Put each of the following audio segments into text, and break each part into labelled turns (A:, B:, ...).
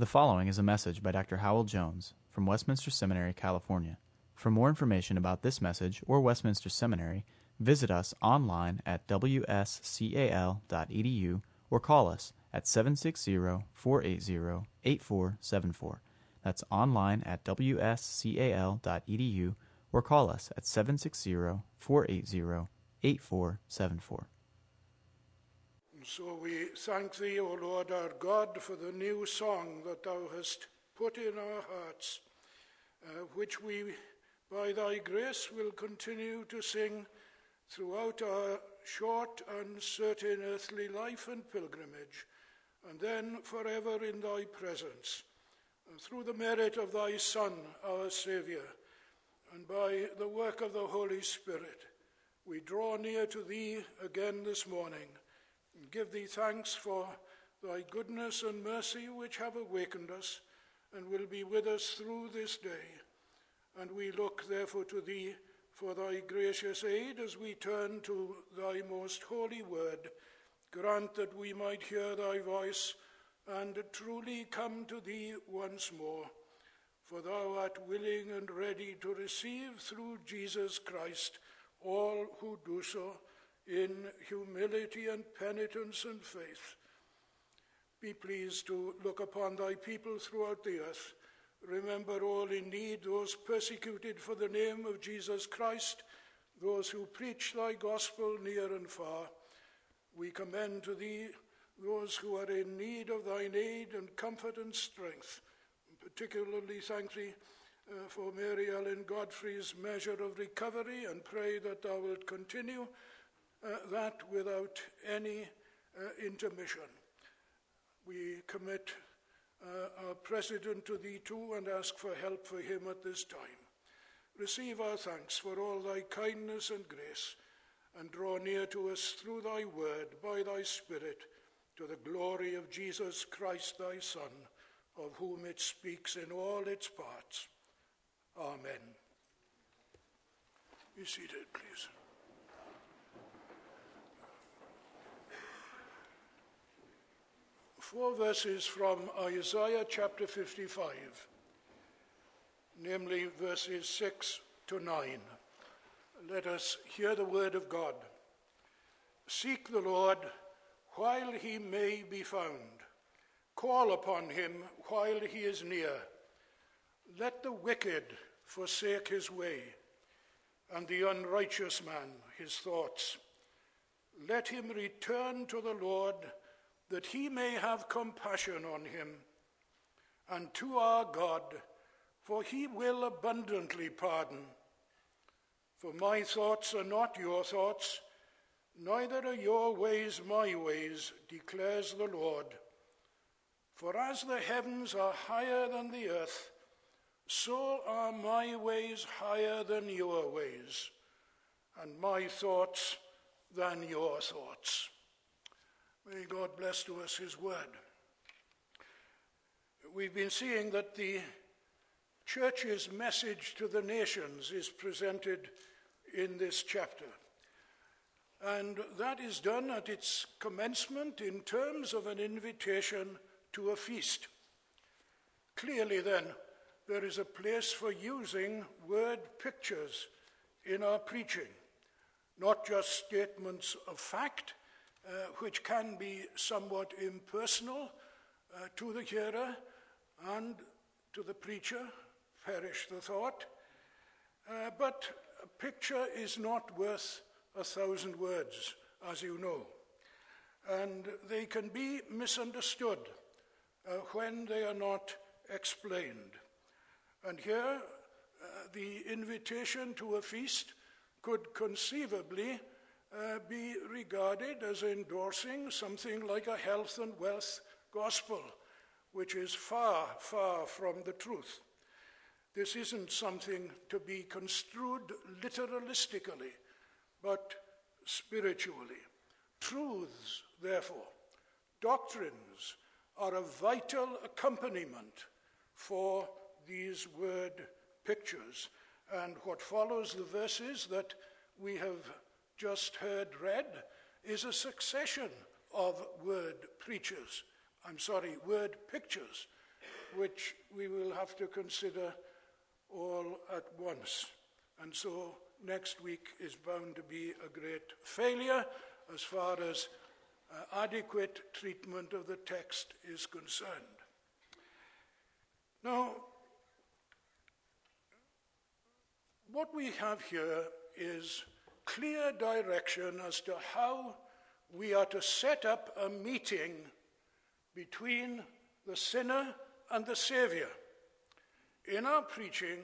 A: The following is a message by Dr. Hywel Jones from Westminster Seminary, California. For more information about this message or Westminster Seminary, visit us online at wscal.edu or call us at 760 480 8474. That's online at wscal.edu or call us at 760 480 8474.
B: So we thank thee, O Lord our God, for the new song that thou hast put in our hearts, uh, which we, by thy grace, will continue to sing throughout our short and certain earthly life and pilgrimage, and then forever in thy presence. And through the merit of thy Son, our Saviour, and by the work of the Holy Spirit, we draw near to thee again this morning and give thee thanks for thy goodness and mercy which have awakened us and will be with us through this day. And we look therefore to thee for thy gracious aid as we turn to thy most holy word. Grant that we might hear thy voice and truly come to thee once more. For thou art willing and ready to receive through Jesus Christ all who do so in humility and penitence and faith. Be pleased to look upon thy people throughout the earth. Remember all in need, those persecuted for the name of Jesus Christ, those who preach thy gospel near and far. We commend to thee those who are in need of thine aid and comfort and strength. Particularly thank thee uh, for Mary Ellen Godfrey's measure of recovery and pray that thou wilt continue uh, that without any uh, intermission. We commit uh, our president to thee too and ask for help for him at this time. Receive our thanks for all thy kindness and grace, and draw near to us through thy word by thy Spirit to the glory of Jesus Christ thy Son, of whom it speaks in all its parts. Amen. Be seated, please. Four verses from Isaiah chapter 55, namely verses 6 to 9. Let us hear the word of God. Seek the Lord while he may be found, call upon him while he is near. Let the wicked forsake his way, and the unrighteous man his thoughts. Let him return to the Lord that he may have compassion on him, and to our God, for he will abundantly pardon. For my thoughts are not your thoughts, neither are your ways my ways, declares the Lord. For as the heavens are higher than the earth, so are my ways higher than your ways, and my thoughts than your thoughts. May God bless to us His word. We've been seeing that the church's message to the nations is presented in this chapter. And that is done at its commencement in terms of an invitation to a feast. Clearly, then, there is a place for using word pictures in our preaching, not just statements of fact, which can be somewhat impersonal uh, to the hearer and to the preacher, perish the thought. Uh, but a picture is not worth a thousand words, as you know. And they can be misunderstood uh, when they are not explained. And here, uh, the invitation to a feast could conceivably uh, be regarded as endorsing something like a health and wealth gospel, which is far, far from the truth. This isn't something to be construed literalistically, but spiritually. Truths, therefore, doctrines, are a vital accompaniment for these word pictures. And what follows the verses that we have just heard read is a succession of word preachers, I'm sorry, word pictures, which we will have to consider all at once. And so next week is bound to be a great failure as far as uh, adequate treatment of the text is concerned. Now, what we have here is clear direction as to how we are to set up a meeting between the sinner and the Savior in our preaching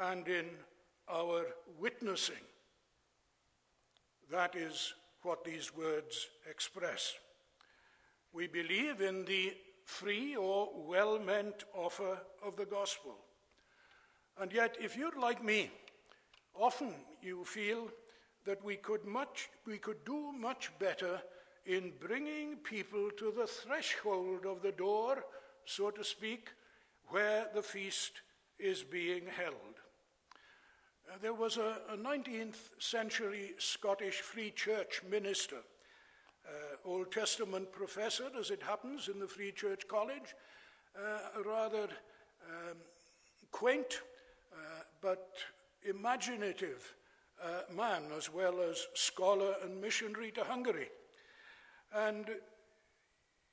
B: and in our witnessing. That is what these words express. We believe in the free or well meant offer of the gospel. And yet, if you're like me, often you feel that we could, much, we could do much better in bringing people to the threshold of the door, so to speak, where the feast is being held. Uh, there was a, a, 19th century Scottish Free Church minister, uh, Old Testament professor, as it happens, in the Free Church College, uh, rather um, quaint uh, but imaginative uh, man, as well as scholar and missionary to Hungary. And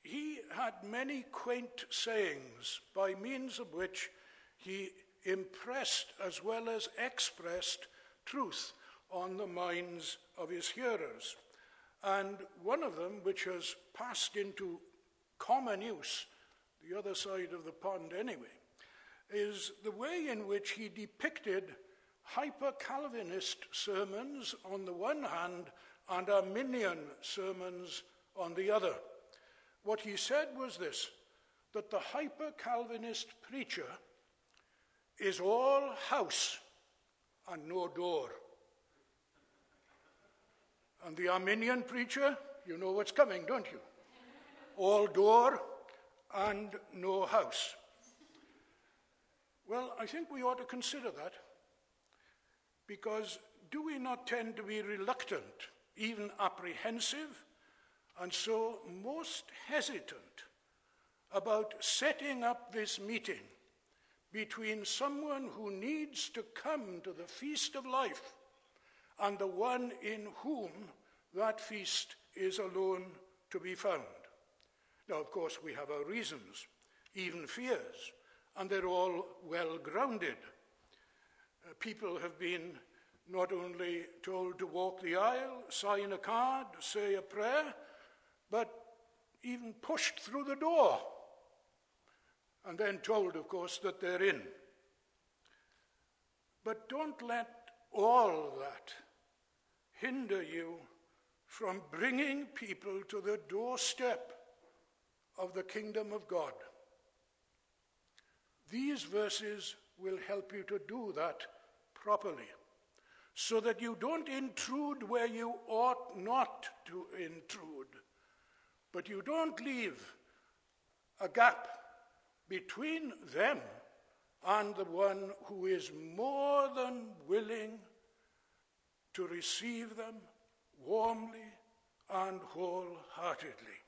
B: he had many quaint sayings by means of which he impressed as well as expressed truth on the minds of his hearers. And one of them, which has passed into common use, the other side of the pond anyway, is the way in which he depicted hyper Calvinist sermons on the one hand and Arminian sermons on the other. What he said was this that the hyper Calvinist preacher is all house and no door. And the Arminian preacher, you know what's coming, don't you? All door and no house. Well, I think we ought to consider that because do we not tend to be reluctant, even apprehensive, and so most hesitant about setting up this meeting between someone who needs to come to the feast of life and the one in whom that feast is alone to be found. Now, of course, we have our reasons, even fears, and they're all well grounded. Uh, people have been not only told to walk the aisle, sign a card, say a prayer, but even pushed through the door and then told, of course, that they're in. But don't let all that hinder you from bringing people to the doorstep of the kingdom of God. These verses will help you to do that properly so that you don't intrude where you ought not to intrude, but you don't leave a gap between them and the one who is more than willing to receive them warmly and wholeheartedly.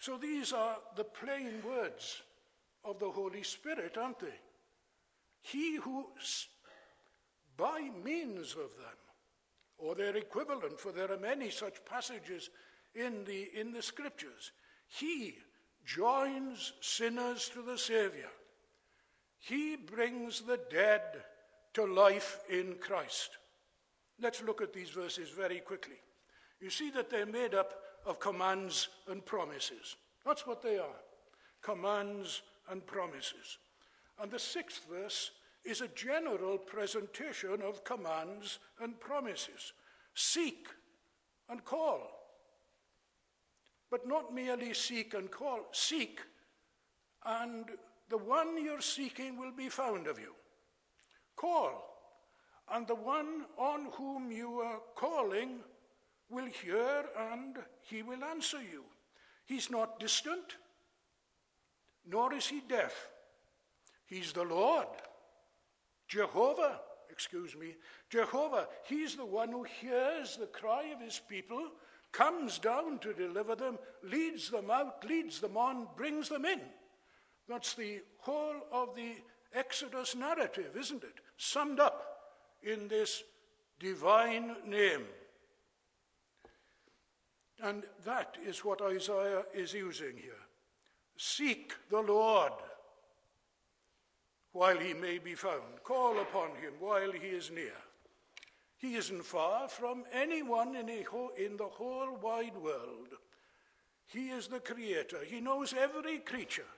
B: So these are the plain words of the Holy Spirit, aren't they? He who, by means of them, or their equivalent, for there are many such passages in the, in the scriptures, he joins sinners to the Savior. He brings the dead to life in Christ. Let's look at these verses very quickly. You see that they're made up of commands and promises. That's what they are commands and promises. And the sixth verse is a general presentation of commands and promises. Seek and call. But not merely seek and call, seek, and the one you're seeking will be found of you. Call, and the one on whom you are calling will hear and he will answer you. He's not distant, nor is he deaf. He's the Lord. Jehovah, excuse me, Jehovah, he's the one who hears the cry of his people comes down to deliver them, leads them out, leads them on, brings them in. That's the whole of the Exodus narrative, isn't it? Summed up in this divine name. And that is what Isaiah is using here. Seek the Lord while he may be found. Call upon him while he is near. He isn't far from anyone in, in the whole wide world. He is the creator. He knows every creature.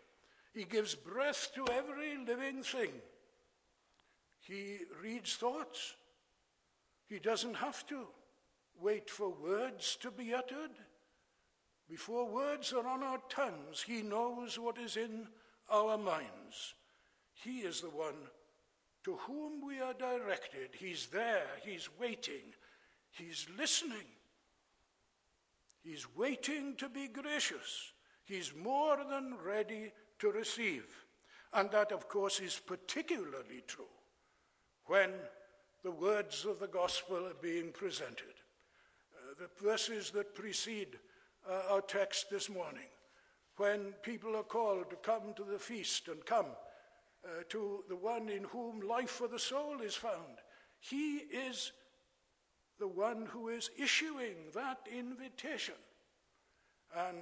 B: He gives breath to every living thing. He reads thoughts. He doesn't have to wait for words to be uttered. Before words are on our tongues, He knows what is in our minds. He is the one to whom we are directed. He's there, He's waiting, He's listening. He's waiting to be gracious. He's more than ready to receive. And that, of course, is particularly true when the words of the gospel are being presented. Uh, the verses that precede uh, our text this morning, when people are called to come to the feast and come uh, to the one in whom life for the soul is found, he is the one who is issuing that invitation. And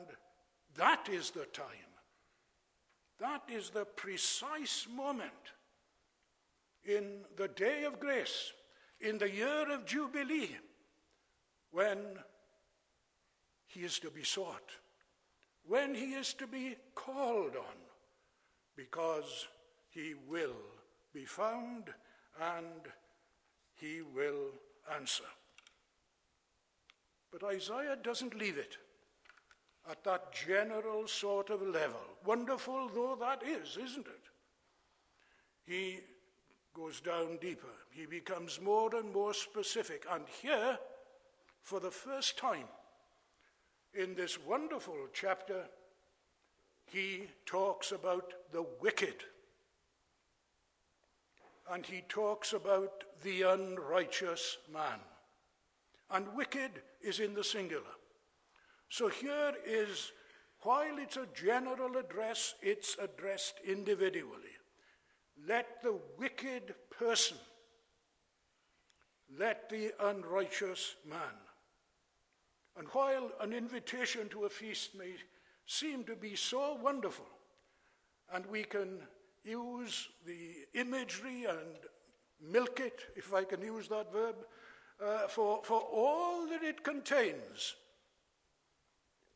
B: that is the time. That is the precise moment in the day of grace, in the year of Jubilee, when he is to be sought, when he is to be called on, because he will be found and he will answer. But Isaiah doesn't leave it at that general sort of level. Wonderful though that is, isn't it? He goes down deeper. He becomes more and more specific. And here, for the first time in this wonderful chapter, he talks about the wicked. And he talks about the unrighteous man. And wicked is in the singular. So here is, while it's a general address, it's addressed individually. Let the wicked person, let the unrighteous man. And while an invitation to a feast may seem to be so wonderful, and we can use the imagery and milk it, if I can use that verb, uh, for, for all that it contains,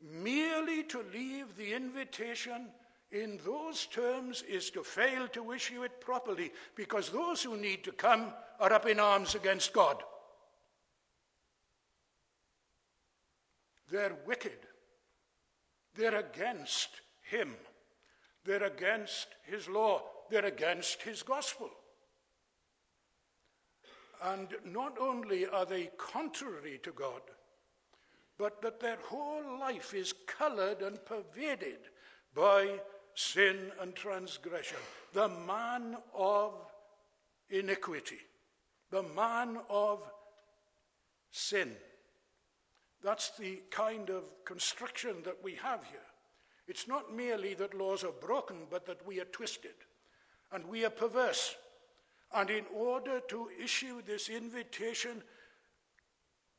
B: merely to leave the invitation in those terms is to fail to issue it properly because those who need to come are up in arms against God. They're wicked. They're against Him. They're against His law. They're against His gospel. And not only are they contrary to God, but that their whole life is colored and pervaded by sin and transgression. The man of iniquity, the man of sin. That's the kind of construction that we have here. It's not merely that laws are broken, but that we are twisted and we are perverse. And in order to issue this invitation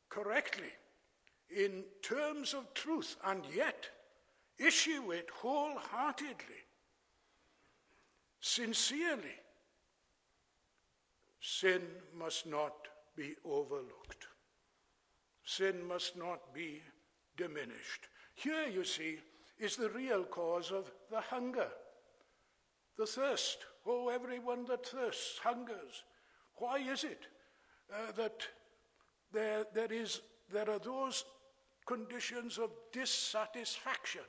B: correctly, in terms of truth, and yet issue it wholeheartedly, sincerely. Sin must not be overlooked. Sin must not be diminished. Here, you see, is the real cause of the hunger, the thirst. Oh, everyone that thirsts hungers. Why is it uh, that there, there, is, there are those conditions of dissatisfaction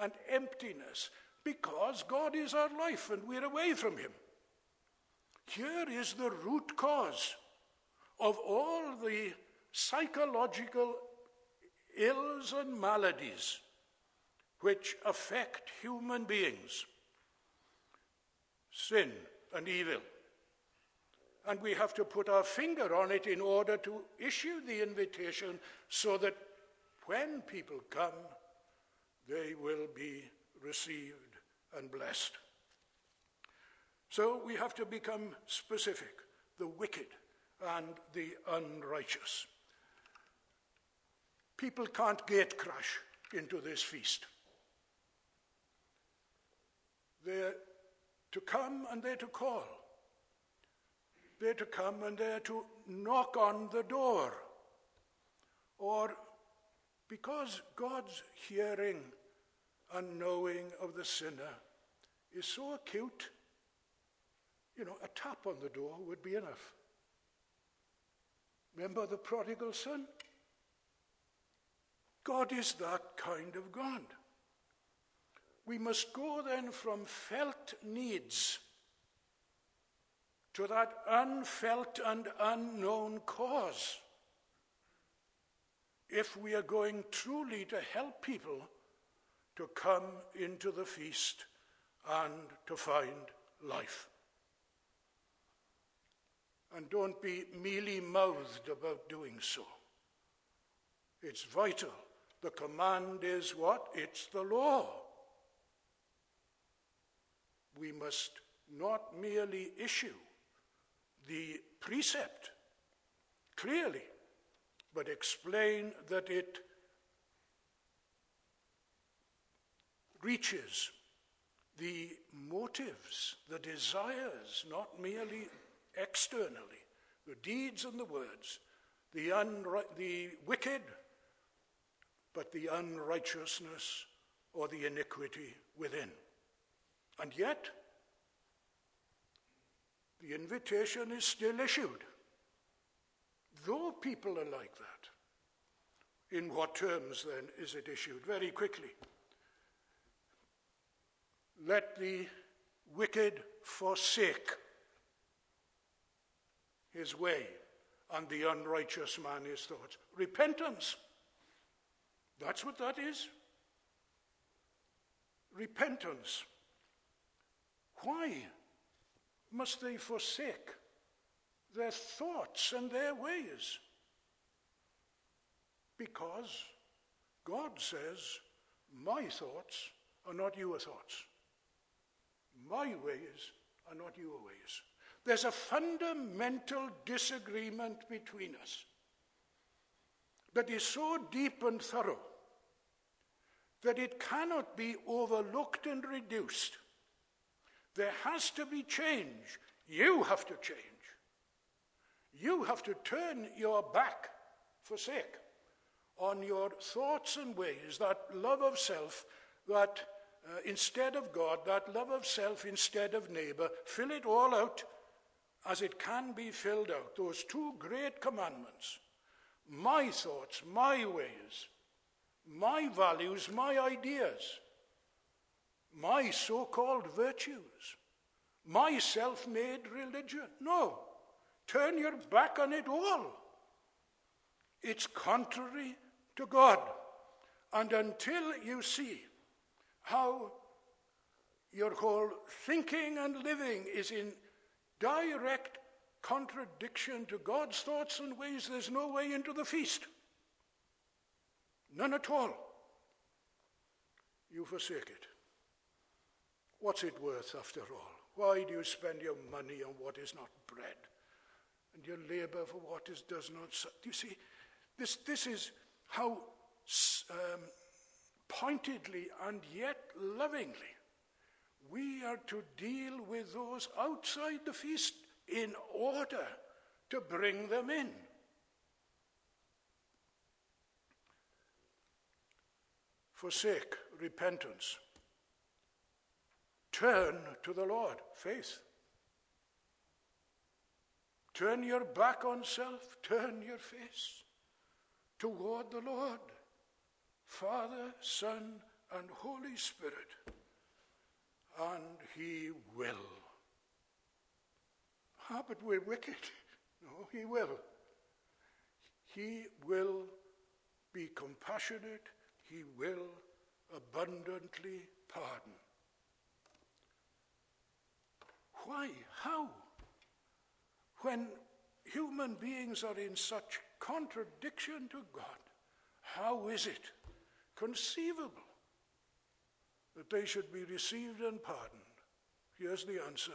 B: and emptiness because God is our life and we're away from Him. Here is the root cause of all the psychological ills and maladies which affect human beings sin and evil. And we have to put our finger on it in order to issue the invitation so that when people come, they will be received and blessed. So we have to become specific the wicked and the unrighteous. People can't gate crash into this feast. They're to come and they're to call. They're to come and they're to knock on the door. Or because God's hearing and knowing of the sinner is so acute, you know, a tap on the door would be enough. Remember the prodigal son? God is that kind of God. We must go then from felt needs to that unfelt and unknown cause if we are going truly to help people to come into the feast and to find life. And don't be mealy mouthed about doing so. It's vital. The command is what? It's the law. We must not merely issue the precept clearly, but explain that it reaches the motives, the desires, not merely externally, the deeds and the words, the, unri- the wicked, but the unrighteousness or the iniquity within. And yet, the invitation is still issued, though people are like that. In what terms, then, is it issued? Very quickly. Let the wicked forsake his way, and the unrighteous man his thoughts. Repentance. That's what that is. Repentance. Why must they forsake their thoughts and their ways? Because God says, My thoughts are not your thoughts. My ways are not your ways. There's a fundamental disagreement between us that is so deep and thorough that it cannot be overlooked and reduced. There has to be change. You have to change. You have to turn your back, forsake, on your thoughts and ways, that love of self, that uh, instead of God, that love of self instead of neighbor, fill it all out as it can be filled out. Those two great commandments my thoughts, my ways, my values, my ideas, my so called virtues, my self made religion. No, turn your back on it all. It's contrary to God. And until you see how your whole thinking and living is in direct contradiction to God's thoughts and ways, there's no way into the feast. None at all. You forsake it. What's it worth after all? Why do you spend your money on what is not bread and your labor for what is does not? Do you see, this, this is how um, pointedly and yet lovingly we are to deal with those outside the feast in order to bring them in. Forsake repentance. Turn to the Lord, faith. Turn your back on self, turn your face toward the Lord, Father, Son, and Holy Spirit, and He will. Ah, but we're wicked. No, He will. He will be compassionate, He will abundantly pardon. Why? How? When human beings are in such contradiction to God, how is it conceivable that they should be received and pardoned? Here's the answer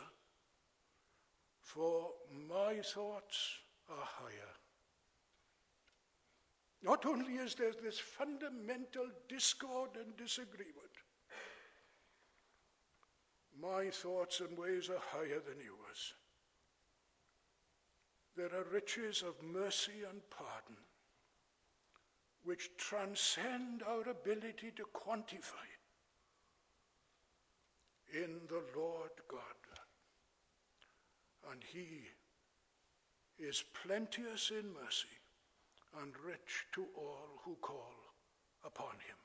B: For my thoughts are higher. Not only is there this fundamental discord and disagreement, my thoughts and ways are higher than yours. There are riches of mercy and pardon which transcend our ability to quantify in the Lord God. And He is plenteous in mercy and rich to all who call upon Him.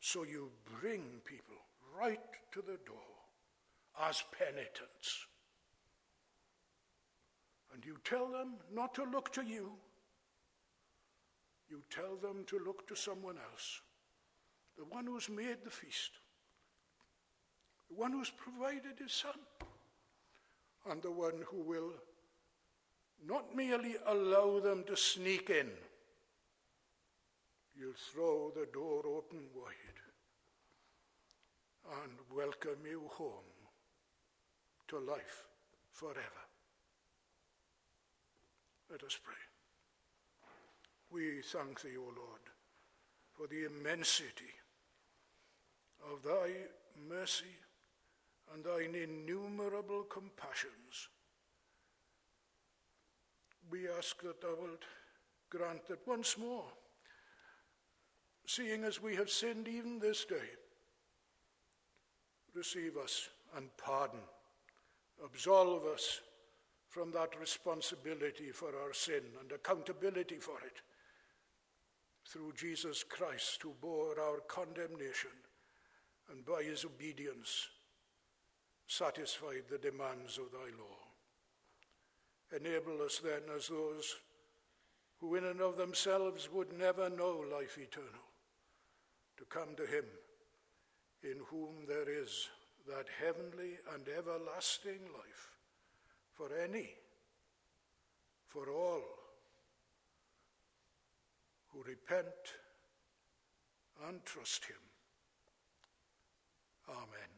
B: So you bring people right to the door as penitents. And you tell them not to look to you, you tell them to look to someone else, the one who's made the feast, the one who's provided his son, and the one who will not merely allow them to sneak in, you'll throw the door open wide and welcome you home to life forever. Let us pray. We thank thee, O Lord, for the immensity of thy mercy and thine innumerable compassions. We ask that thou wilt grant that once more, seeing as we have sinned even this day, receive us and pardon absolve us from that responsibility for our sin and accountability for it through Jesus Christ, who bore our condemnation and by his obedience satisfied the demands of thy law. Enable us then, as those who in and of themselves would never know life eternal, to come to him in whom there is that heavenly and everlasting life for any, for all who repent and trust Him. Amen.